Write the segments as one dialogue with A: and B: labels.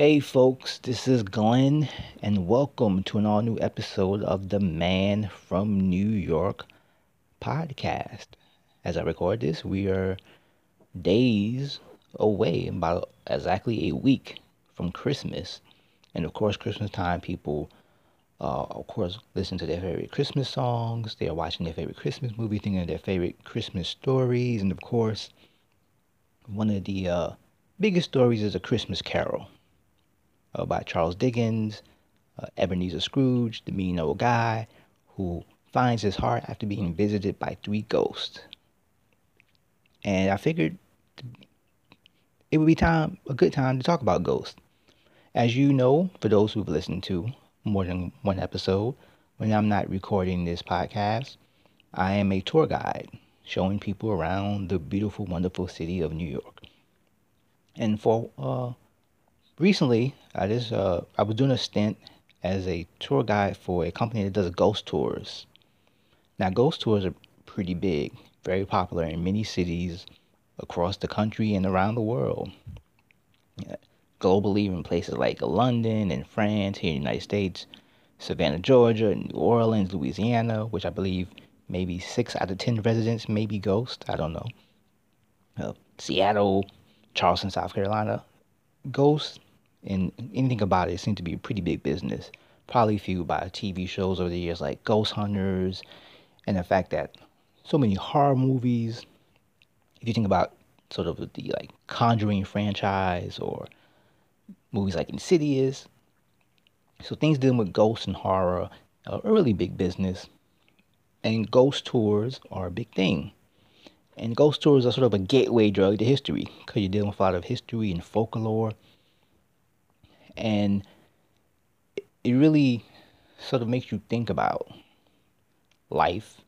A: Hey folks, this is Glenn, and welcome to an all new episode of the Man from New York podcast. As I record this, we are days away, about exactly a week from Christmas. And of course, Christmas time, people, uh, of course, listen to their favorite Christmas songs. They are watching their favorite Christmas movie, thinking of their favorite Christmas stories. And of course, one of the uh, biggest stories is A Christmas Carol uh, by Charles Dickens, uh, Ebenezer Scrooge, the mean old guy who finds his heart after being visited by three ghosts. And I figured it would be time a good time to talk about ghosts. As you know, for those who've listened to more than one episode, when I'm not recording this podcast, I am a tour guide showing people around the beautiful, wonderful city of New York. And for uh, recently, I just uh, I was doing a stint as a tour guide for a company that does ghost tours. Now, ghost tours are pretty big, very popular in many cities across the country and around the world. Yeah, globally, in places like London and France, here in the United States, Savannah, Georgia, New Orleans, Louisiana, which I believe maybe six out of ten residents may be ghosts. I don't know. Uh, Seattle, Charleston, South Carolina, ghosts and anything about it seems to be a pretty big business. Probably fueled by TV shows over the years like Ghost Hunters, and the fact that so many horror movies. If you think about sort of the like Conjuring franchise or movies like Insidious, so things dealing with ghosts and horror are a really big business, and ghost tours are a big thing. And ghost tours are sort of a gateway drug to history because you're dealing with a lot of history and folklore and it really sort of makes you think about life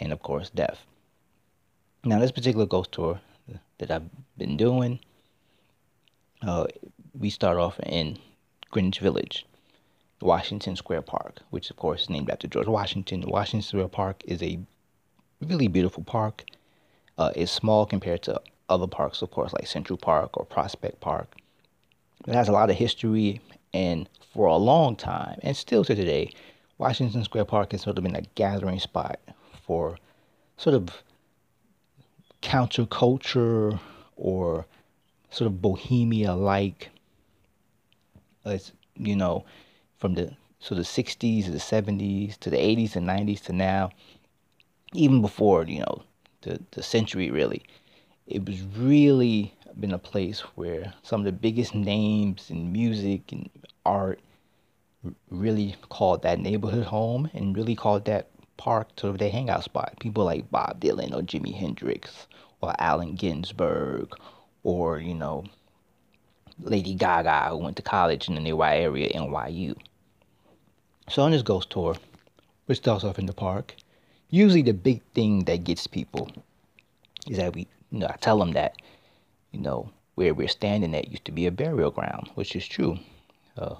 A: and of course death. Now this particular ghost tour that i've been doing uh, we start off in greenwich village washington square park which of course is named after george washington. Washington square park is a really beautiful park. Uh, it's small compared to other parks of course like central park or prospect park it has a lot of history, and for a long time, and still to today, Washington Square Park has sort of been a gathering spot for sort of counterculture or sort of bohemia like you know from the so the 60s to the 70s to the 80s and 90s to now even before you know the the century really. It was really been a place where some of the biggest names in music and art really called that neighborhood home and really called that park sort of their hangout spot. People like Bob Dylan or Jimi Hendrix or Allen Ginsberg or, you know, Lady Gaga who went to college in the nearby area, NYU. So on this ghost tour, which starts off in the park, usually the big thing that gets people is that we, you know, I tell them that you know, where we're standing at used to be a burial ground, which is true. Uh,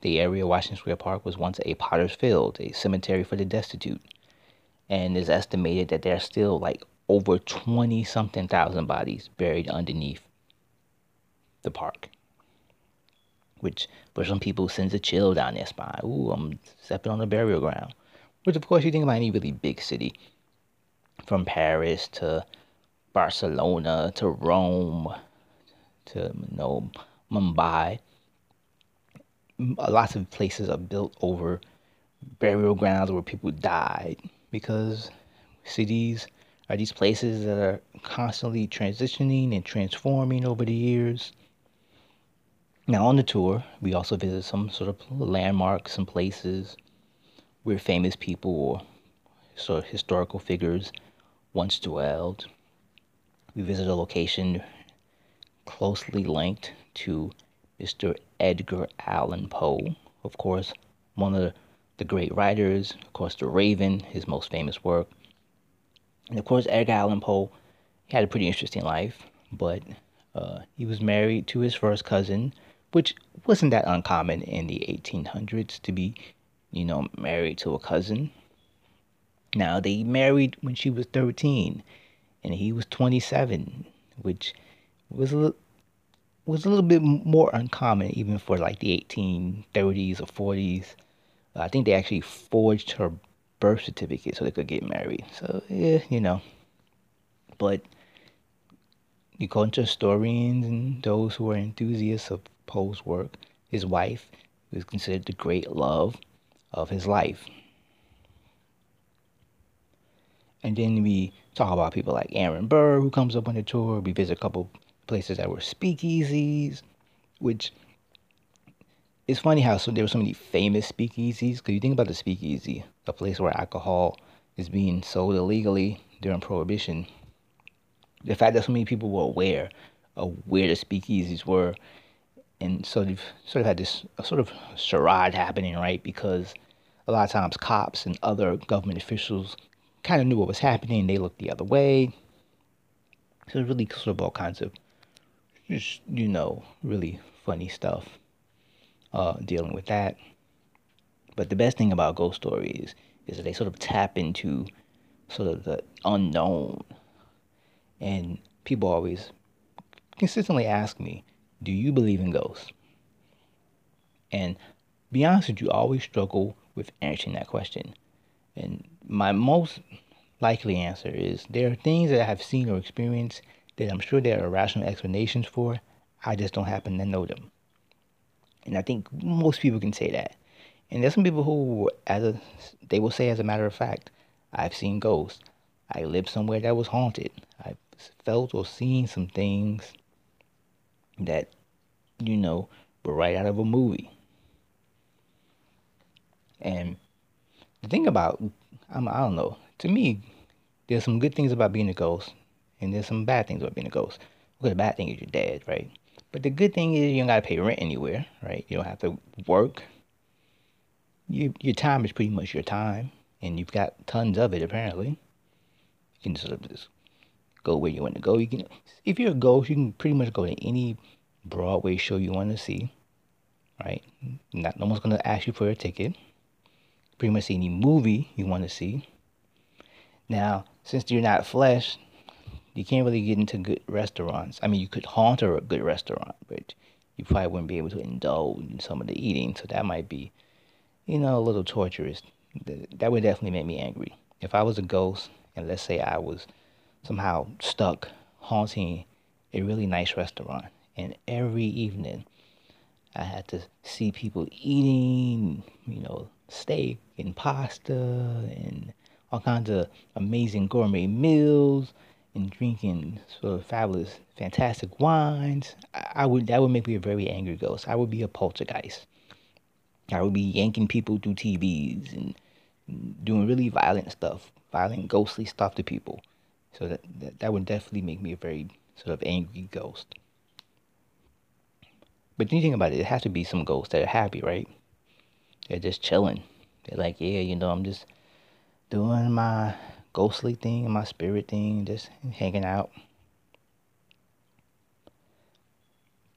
A: the area of Washington Square Park was once a potter's field, a cemetery for the destitute. And it's estimated that there are still like over 20 something thousand bodies buried underneath the park. Which for some people sends a chill down their spine. Ooh, I'm stepping on a burial ground. Which of course you think about any really big city. From Paris to Barcelona to Rome to you know Mumbai. Lots of places are built over burial grounds where people died because cities are these places that are constantly transitioning and transforming over the years. Now, on the tour, we also visit some sort of landmarks, some places where famous people or sort of historical figures once dwelled. We visit a location closely linked to Mr. Edgar Allan Poe, of course, one of the great writers, of course, The Raven, his most famous work. And of course, Edgar Allan Poe he had a pretty interesting life, but uh, he was married to his first cousin, which wasn't that uncommon in the 1800s to be, you know, married to a cousin. Now, they married when she was 13 and he was 27, which was a little, was a little bit more uncommon even for like the 1830s or 40s. I think they actually forged her birth certificate so they could get married. So yeah, you know. But according to historians and those who are enthusiasts of Poe's work, his wife was considered the great love of his life. And then we talk about people like Aaron Burr, who comes up on the tour. We visit a couple places that were speakeasies, which it's funny how so there were so many famous speakeasies. Because you think about the speakeasy, a place where alcohol is being sold illegally during Prohibition. The fact that so many people were aware of where the speakeasies were, and so they've sort of had this sort of charade happening, right? Because a lot of times cops and other government officials kind of knew what was happening. They looked the other way. So it's really sort of all kinds of just, you know, really funny stuff uh, dealing with that. But the best thing about ghost stories is that they sort of tap into sort of the unknown. And people always consistently ask me, Do you believe in ghosts? And be honest with you, I always struggle with answering that question. And my most likely answer is there are things that I have seen or experienced that I'm sure there are rational explanations for. I just don't happen to know them. And I think most people can say that. And there's some people who, as a, they will say, as a matter of fact, I've seen ghosts. I lived somewhere that was haunted. I've felt or seen some things that, you know, were right out of a movie. And the thing about, I'm, I don't know, to me, there's some good things about being a ghost, and there's some bad things about being a ghost. Because the bad thing is you're dead, right? But the good thing is you don't gotta pay rent anywhere, right? You don't have to work. You, your time is pretty much your time, and you've got tons of it apparently. You can sort of just go where you want to go. You can, if you're a ghost, you can pretty much go to any Broadway show you want to see, right? Not no one's gonna ask you for a ticket pretty much any movie you want to see. Now, since you're not flesh, you can't really get into good restaurants. I mean, you could haunt a good restaurant, but you probably wouldn't be able to indulge in some of the eating. So that might be, you know, a little torturous. That would definitely make me angry. If I was a ghost, and let's say I was somehow stuck haunting a really nice restaurant, and every evening I had to see people eating, you know, steak and pasta and all kinds of amazing gourmet meals and drinking sort of fabulous, fantastic wines. I would that would make me a very angry ghost. I would be a poltergeist. I would be yanking people through TVs and doing really violent stuff, violent, ghostly stuff to people. So that, that, that would definitely make me a very sort of angry ghost. But when you think about it, it has to be some ghosts that are happy, right? They're just chilling. They're like, yeah, you know, I'm just doing my ghostly thing my spirit thing, just hanging out.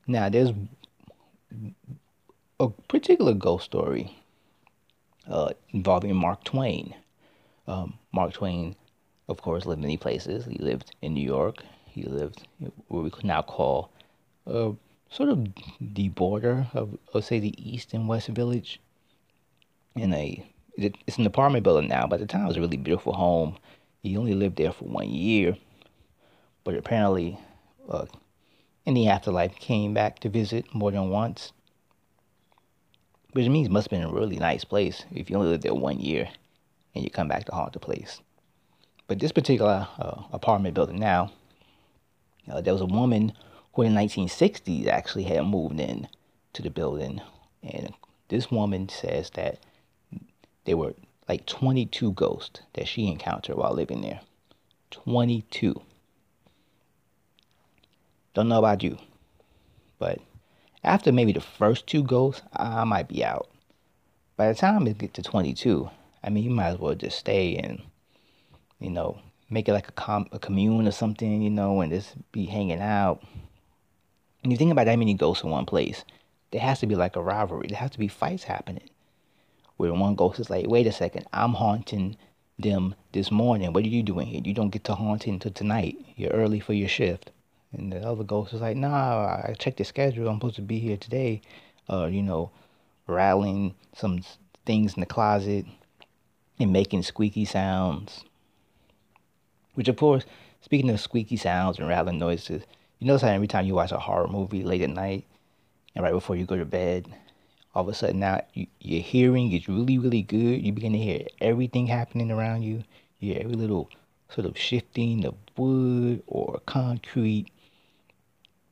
A: Now, there's a particular ghost story uh, involving Mark Twain. Um, Mark Twain, of course, lived many places. He lived in New York. He lived what we could now call uh, sort of the border of, let's say, the East and West Village in a it's an apartment building now, but at the time it was a really beautiful home. He only lived there for one year, but apparently, uh, in the afterlife, came back to visit more than once. Which means must have been a really nice place if you only lived there one year and you come back to haunt the place. But this particular uh, apartment building now, uh, there was a woman who in the 1960s actually had moved in to the building. And this woman says that there were like 22 ghosts that she encountered while living there. 22. Don't know about you, but after maybe the first two ghosts, I might be out. By the time it get to 22, I mean, you might as well just stay and, you know, make it like a, com- a commune or something, you know, and just be hanging out. And you think about that many ghosts in one place, there has to be like a rivalry. There has to be fights happening where one ghost is like, wait a second, I'm haunting them this morning. What are you doing here? You don't get to haunt until tonight. You're early for your shift. And the other ghost is like, nah, I checked the schedule. I'm supposed to be here today. Uh, you know, rattling some things in the closet and making squeaky sounds. Which, of course, speaking of squeaky sounds and rattling noises, you notice how every time you watch a horror movie late at night and right before you go to bed, all of a sudden now you, your hearing is really, really good. You begin to hear everything happening around you. You hear every little sort of shifting of wood or concrete.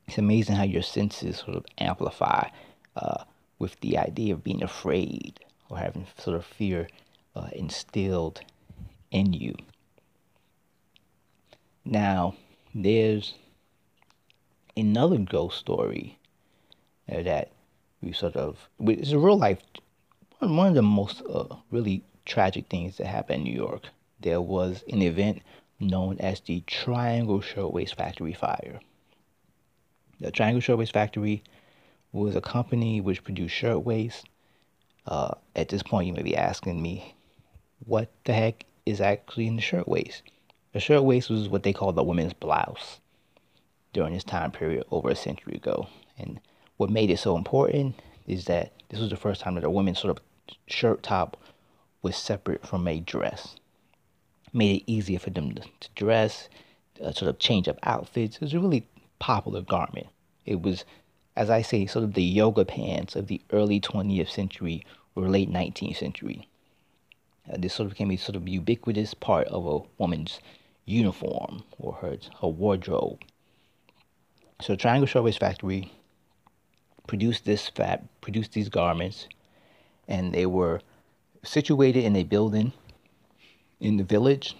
A: It's amazing how your senses sort of amplify uh, with the idea of being afraid or having sort of fear uh, instilled in you. Now, there's another ghost story that sort of, it's a real life, one of the most uh, really tragic things that happened in New York. There was an event known as the Triangle Shirtwaist Factory fire. The Triangle Shirtwaist Factory was a company which produced shirtwaist. Uh, at this point, you may be asking me, what the heck is actually in the shirtwaist? The shirtwaist was what they called the women's blouse during this time period over a century ago. And what made it so important is that this was the first time that a woman's sort of shirt top was separate from a dress. Made it easier for them to, dress, uh, sort of change up outfits. It was a really popular garment. It was, as I say, sort of the yoga pants of the early 20th century or late 19th century. Uh, this sort of became a sort of ubiquitous part of a woman's uniform or her, her wardrobe. So Triangle Shirtwaist Factory produced this fab, produced these garments, and they were situated in a building in the village,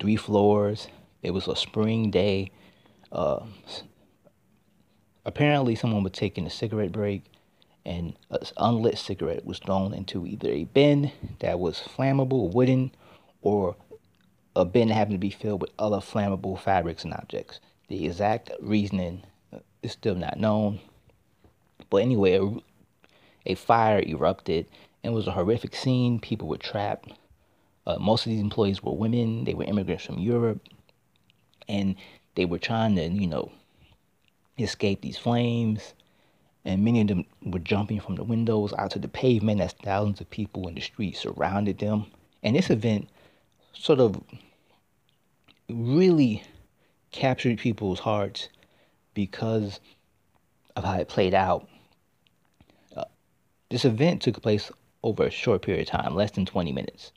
A: three floors. It was a spring day. Uh, apparently, someone was taking a cigarette break, and an unlit cigarette was thrown into either a bin that was flammable, wooden, or a bin that happened to be filled with other flammable fabrics and objects. The exact reasoning is still not known. But anyway, a, a fire erupted and it was a horrific scene. People were trapped. Uh, most of these employees were women. They were immigrants from Europe. And they were trying to, you know, escape these flames. And many of them were jumping from the windows out to the pavement as thousands of people in the street surrounded them. And this event sort of really captured people's hearts because of how it played out. Uh, this event took place over a short period of time, less than 20 minutes.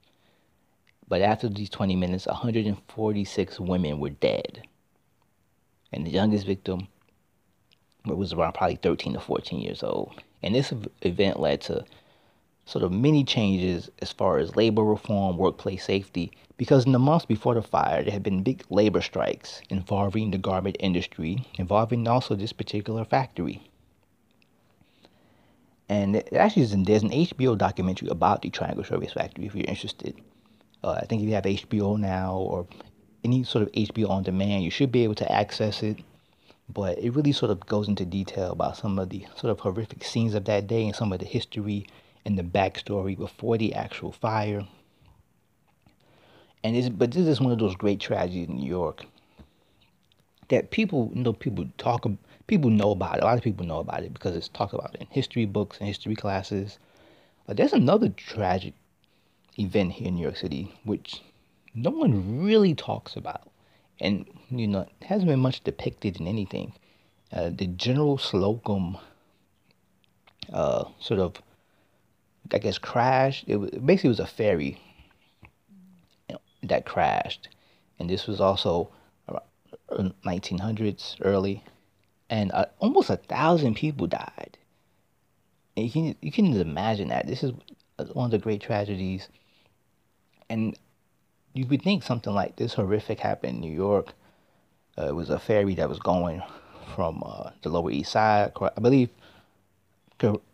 A: But after these 20 minutes, 146 women were dead. And the youngest victim was around probably 13 to 14 years old. And this event led to sort of many changes as far as labor reform, workplace safety, because in the months before the fire, there had been big labor strikes involving the garment industry, involving also this particular factory. And it actually, there's an HBO documentary about the Triangle Shirtwaist Factory if you're interested. Uh, I think if you have HBO now or any sort of HBO on demand, you should be able to access it. But it really sort of goes into detail about some of the sort of horrific scenes of that day and some of the history and the backstory before the actual fire. And it's, but this is one of those great tragedies in New York that people, you know, people talk, people know about it. A lot of people know about it because it's talked about in history books and history classes. But there's another tragic event here in New York City which no one really talks about, and you know, hasn't been much depicted in anything. Uh, the General Slocum uh, sort of I guess crashed. It was basically it was a ferry that crashed, and this was also 1900s early, and uh, almost a thousand people died. And you can you can imagine that this is one of the great tragedies, and you would think something like this horrific happened in New York. Uh, it was a ferry that was going from uh, the Lower East Side. I believe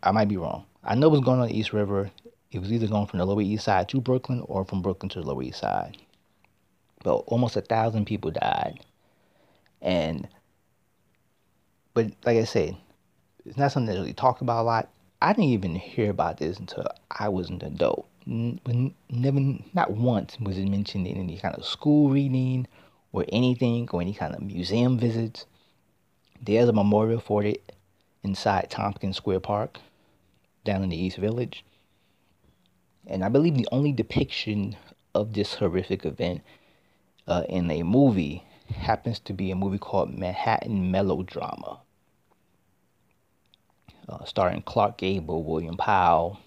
A: I might be wrong. I know was going on the East River. It was either going from the Lower East Side to Brooklyn or from Brooklyn to the Lower East Side. But almost a thousand people died. And, but like I said, it's not something that really talked about a lot. I didn't even hear about this until I was an adult. Never, not once was it mentioned in any kind of school reading or anything or any kind of museum visits, there's a memorial for it inside Tompkins Square Park down in the East Village. And I believe the only depiction of this horrific event uh, in a movie happens to be a movie called Manhattan Melodrama, uh, starring Clark Gable, William Powell.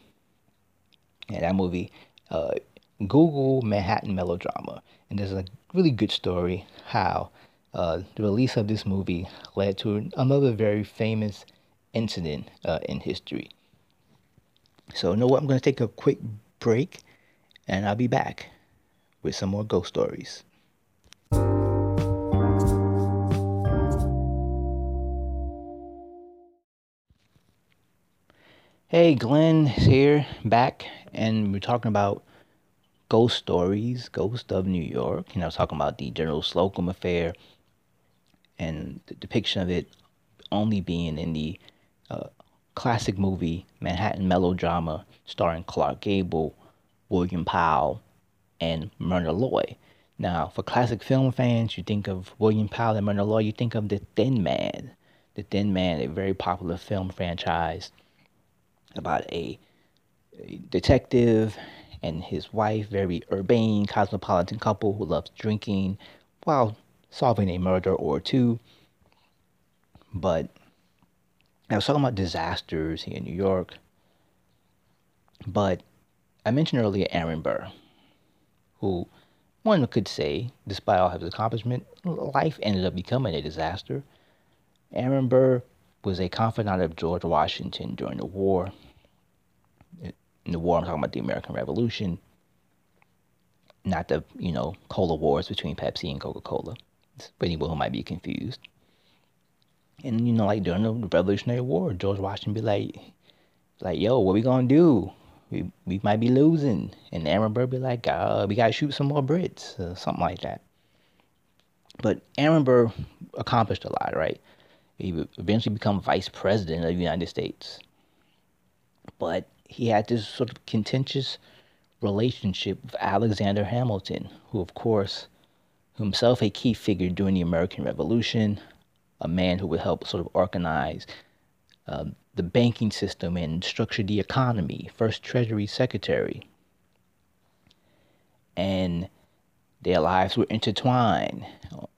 A: And that movie, uh, Google Manhattan Melodrama, and there's a really good story how uh, the release of this movie led to another very famous incident uh, in history. So, you know what? I'm going to take a quick break and I'll be back with some more ghost stories. Hey, Glenn here, back, and we're talking about ghost stories, Ghost of New York. You know, I was talking about the General Slocum affair and the depiction of it only being in the uh, classic movie Manhattan Melodrama starring Clark Gable, William Powell, and Myrna Loy. Now, for classic film fans, you think of William Powell and Myrna Loy, you think of The Thin Man. The Thin Man, a very popular film franchise about a, a detective and his wife, very urbane, cosmopolitan couple who loves drinking while solving a murder or two. But I was talking about disasters here in New York. But I mentioned earlier Aaron Burr, who one could say, despite all his accomplishment, life ended up becoming a disaster. Aaron Burr was a confidant of George Washington during the war. In the war, I'm talking about the American Revolution, not the, you know, cola wars between Pepsi and Coca Cola. For anyone who might be confused. And, you know, like during the Revolutionary War, George Washington be like, like, yo, what we gonna do? We, we might be losing. And Aaron Burr be like, uh, we gotta shoot some more Brits, uh, something like that. But Aaron Burr accomplished a lot, right? He eventually become vice president of the United States. But he had this sort of contentious relationship with Alexander Hamilton, who, of course, himself a key figure during the American Revolution, a man who would help sort of organize uh, the banking system and structure the economy, first Treasury Secretary. And their lives were intertwined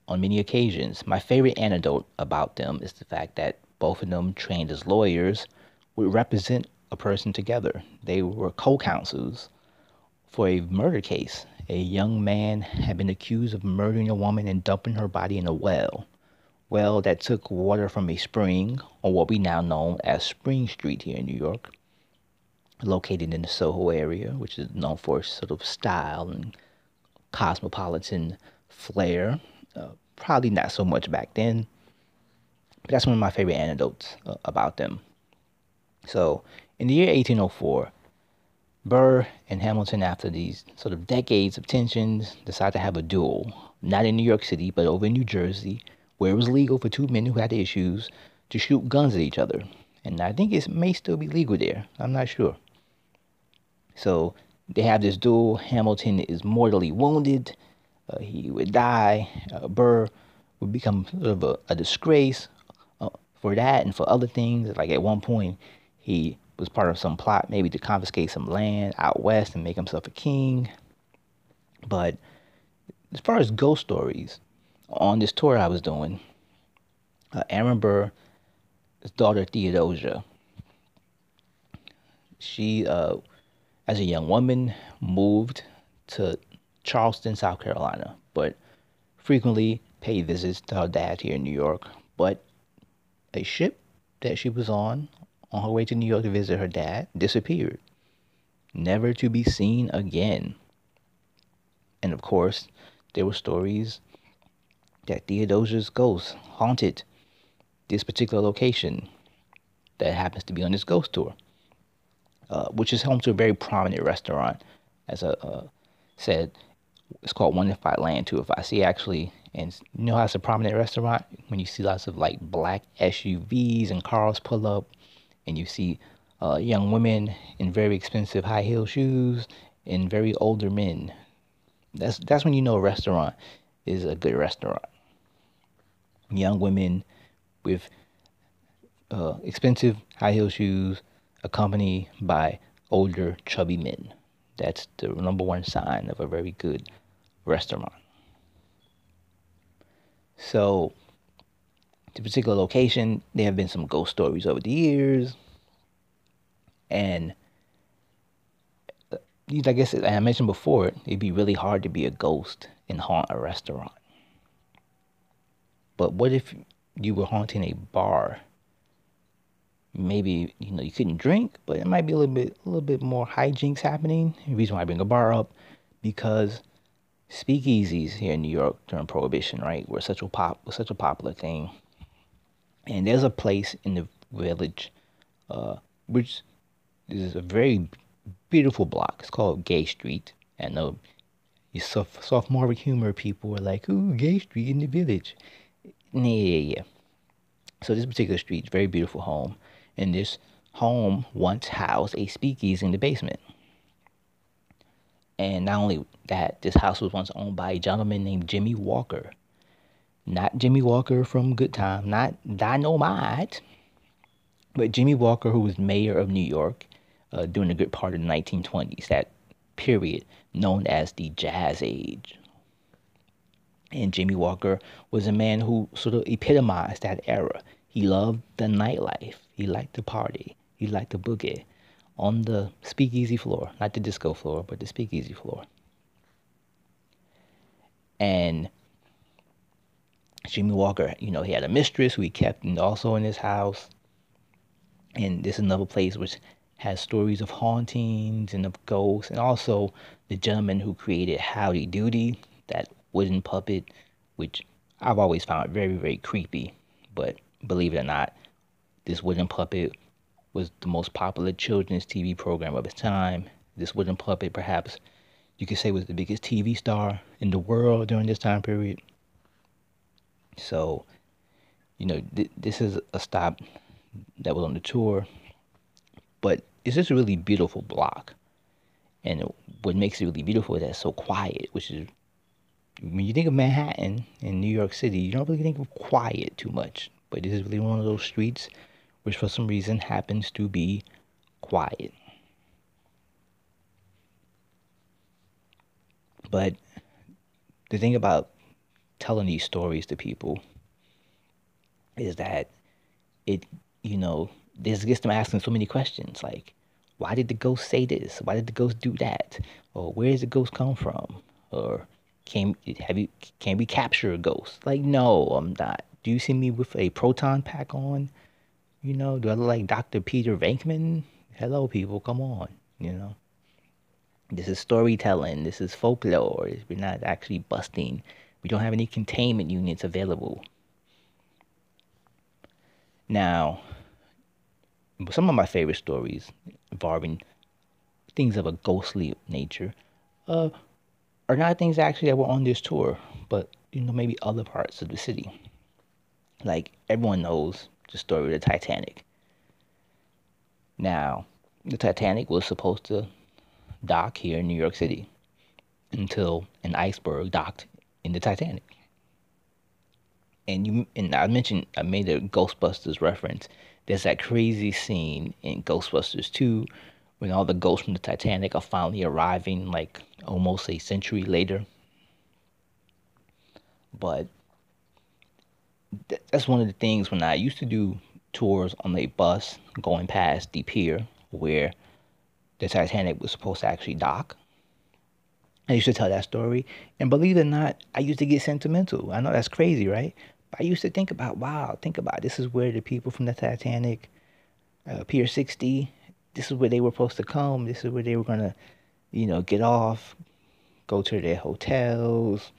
A: on many occasions. My favorite anecdote about them is the fact that both of them, trained as lawyers, would represent a person together. They were co counsels for a murder case. A young man had been accused of murdering a woman and dumping her body in a well. Well, that took water from a spring, on what we now know as Spring Street here in New York, located in the Soho area, which is known for sort of style and cosmopolitan flair. Uh, probably not so much back then, but that's one of my favorite anecdotes uh, about them. So, in the year 1804, Burr and Hamilton, after these sort of decades of tensions, decide to have a duel, not in New York City, but over in New Jersey, where it was legal for two men who had issues to shoot guns at each other. And I think it may still be legal there. I'm not sure. So they have this duel. Hamilton is mortally wounded. Uh, he would die. Uh, Burr would become sort of a, a disgrace uh, for that and for other things. Like at one point, he was part of some plot, maybe to confiscate some land out west and make himself a king. But as far as ghost stories, on this tour I was doing, uh, Aaron Burr's daughter Theodosia, she, uh, as a young woman, moved to Charleston, South Carolina, but frequently paid visits to her dad here in New York. But a ship that she was on, on her way to New York to visit her dad, disappeared, never to be seen again. And of course, there were stories that Theodosia's ghost haunted this particular location that happens to be on this ghost tour, uh, which is home to a very prominent restaurant. As I uh, said, it's called One If By Land Two If By Sea actually. And you know how it's a prominent restaurant when you see lots of like black SUVs and cars pull up, and you see uh, young women in very expensive high heel shoes and very older men. That's that's when you know a restaurant is a good restaurant. Young women with uh, expensive high heel shoes, accompanied by older, chubby men. That's the number one sign of a very good restaurant. So, the particular location, there have been some ghost stories over the years. And uh, I guess, I mentioned before, it'd be really hard to be a ghost and haunt a restaurant. But what if you were haunting a bar? Maybe you know you couldn't drink, but it might be a little bit a little bit more hijinks happening. The reason why I bring a bar up because speakeasies here in New York during Prohibition, right, were such a pop was such a popular thing. And there's a place in the village, uh, which is a very beautiful block. It's called Gay Street. And uh, you soft, sophomore humor people were like, "Ooh, Gay Street in the village." Yeah, yeah, yeah. So this particular street, very beautiful home, and this home once housed a speakeasy in the basement. And not only that, this house was once owned by a gentleman named Jimmy Walker. Not Jimmy Walker from Good Time, not Dynamite, but Jimmy Walker, who was mayor of New York uh, during a good part of the 1920s, that period known as the Jazz Age. And Jimmy Walker was a man who sort of epitomized that era. He loved the nightlife. He liked to party. He liked to boogie on the speakeasy floor, not the disco floor, but the speakeasy floor. And Jimmy Walker, you know, he had a mistress who he kept also in his house. And this is another place which has stories of hauntings and of ghosts, and also the gentleman who created Howdy Doody, that wooden puppet, which I've always found very, very creepy. But believe it or not, this wooden puppet was the most popular children's TV program of its time. This wooden puppet, perhaps you could say, was the biggest TV star in the world during this time period. So, you know, th- this is a stop that was on the tour, but it's just a really beautiful block. And what makes it really beautiful is that it's so quiet, which is when you think of Manhattan in New York City, you don't really think of quiet too much. But this is really one of those streets which for some reason happens to be quiet. But the thing about telling these stories to people is that it, you know, this gets them asking so many questions like, why did the ghost say this? Why did the ghost do that? Or where does the ghost come from? Or can have you can we capture a ghost? Like, no, I'm not. Do you see me with a proton pack on? You know, do I look like Dr. Peter Venkman? Hello, people, come on. You know, this is storytelling. This is folklore. We're not actually busting. We don't have any containment units available. Now, some of my favorite stories involving things of a ghostly nature uh, are not things actually that were on this tour, but you know maybe other parts of the city. Like everyone knows the story of the Titanic. Now, the Titanic was supposed to dock here in New York City until an iceberg docked in the Titanic. And you and I mentioned I made a Ghostbusters reference. There's that crazy scene in Ghostbusters 2 when all the ghosts from the Titanic are finally arriving like almost a century later. But that's one of the things when I used to do tours on a bus going past the pier where the Titanic was supposed to actually dock. I used to tell that story, and believe it or not, I used to get sentimental. I know that's crazy, right? But I used to think about, wow, think about it. this is where the people from the Titanic, uh, Pier 60, this is where they were supposed to come. This is where they were gonna, you know, get off, go to their hotels,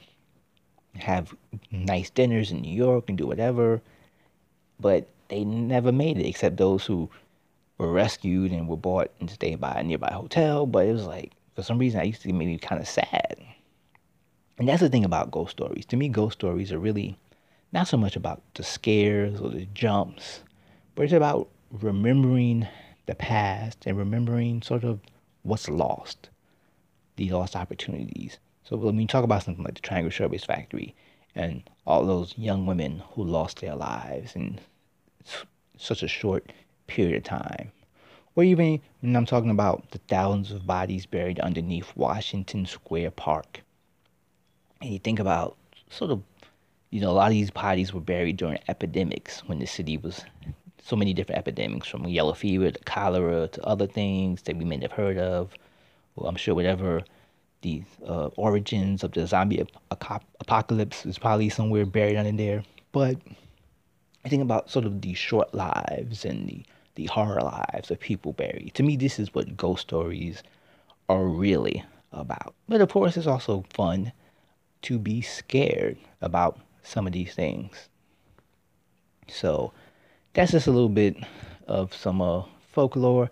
A: have nice dinners in New York and do whatever. But they never made it except those who were rescued and were bought and stayed by a nearby hotel. But it was like, for some reason, I used to make me kind of sad. And that's the thing about ghost stories. To me, ghost stories are really not so much about the scares or the jumps, but it's about remembering the past and remembering sort of what's lost, the lost opportunities, So when we talk about something like the Triangle Shirtwaist Factory and all those young women who lost their lives in such a short period of time, or even when I'm talking about the thousands of bodies buried underneath Washington Square Park, and you think about sort of, you know, a lot of these bodies were buried during epidemics when the city was so many different epidemics from yellow fever to cholera to other things that we may have heard of. Well, I'm sure whatever the uh, origins of the zombie ap- apocalypse is probably somewhere buried under there. But I think about sort of the short lives and the, the horror lives of people buried. To me, this is what ghost stories are really about. But of course, it's also fun to be scared about some of these things. So that's just a little bit of some uh, folklore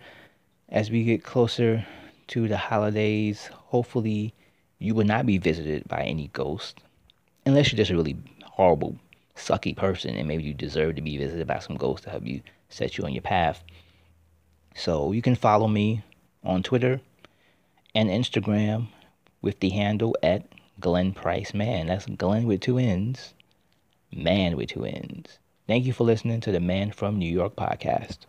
A: as we get closer to the holidays. Hopefully, you will not be visited by any ghost, unless you're just a really horrible, sucky person, and maybe you deserve to be visited by some ghost to help you set you on your path. So you can follow me on Twitter and Instagram with the handle at Glenn Price Man. That's Glenn with two N's, man with two N's. Thank you for listening to the Man from New York podcast.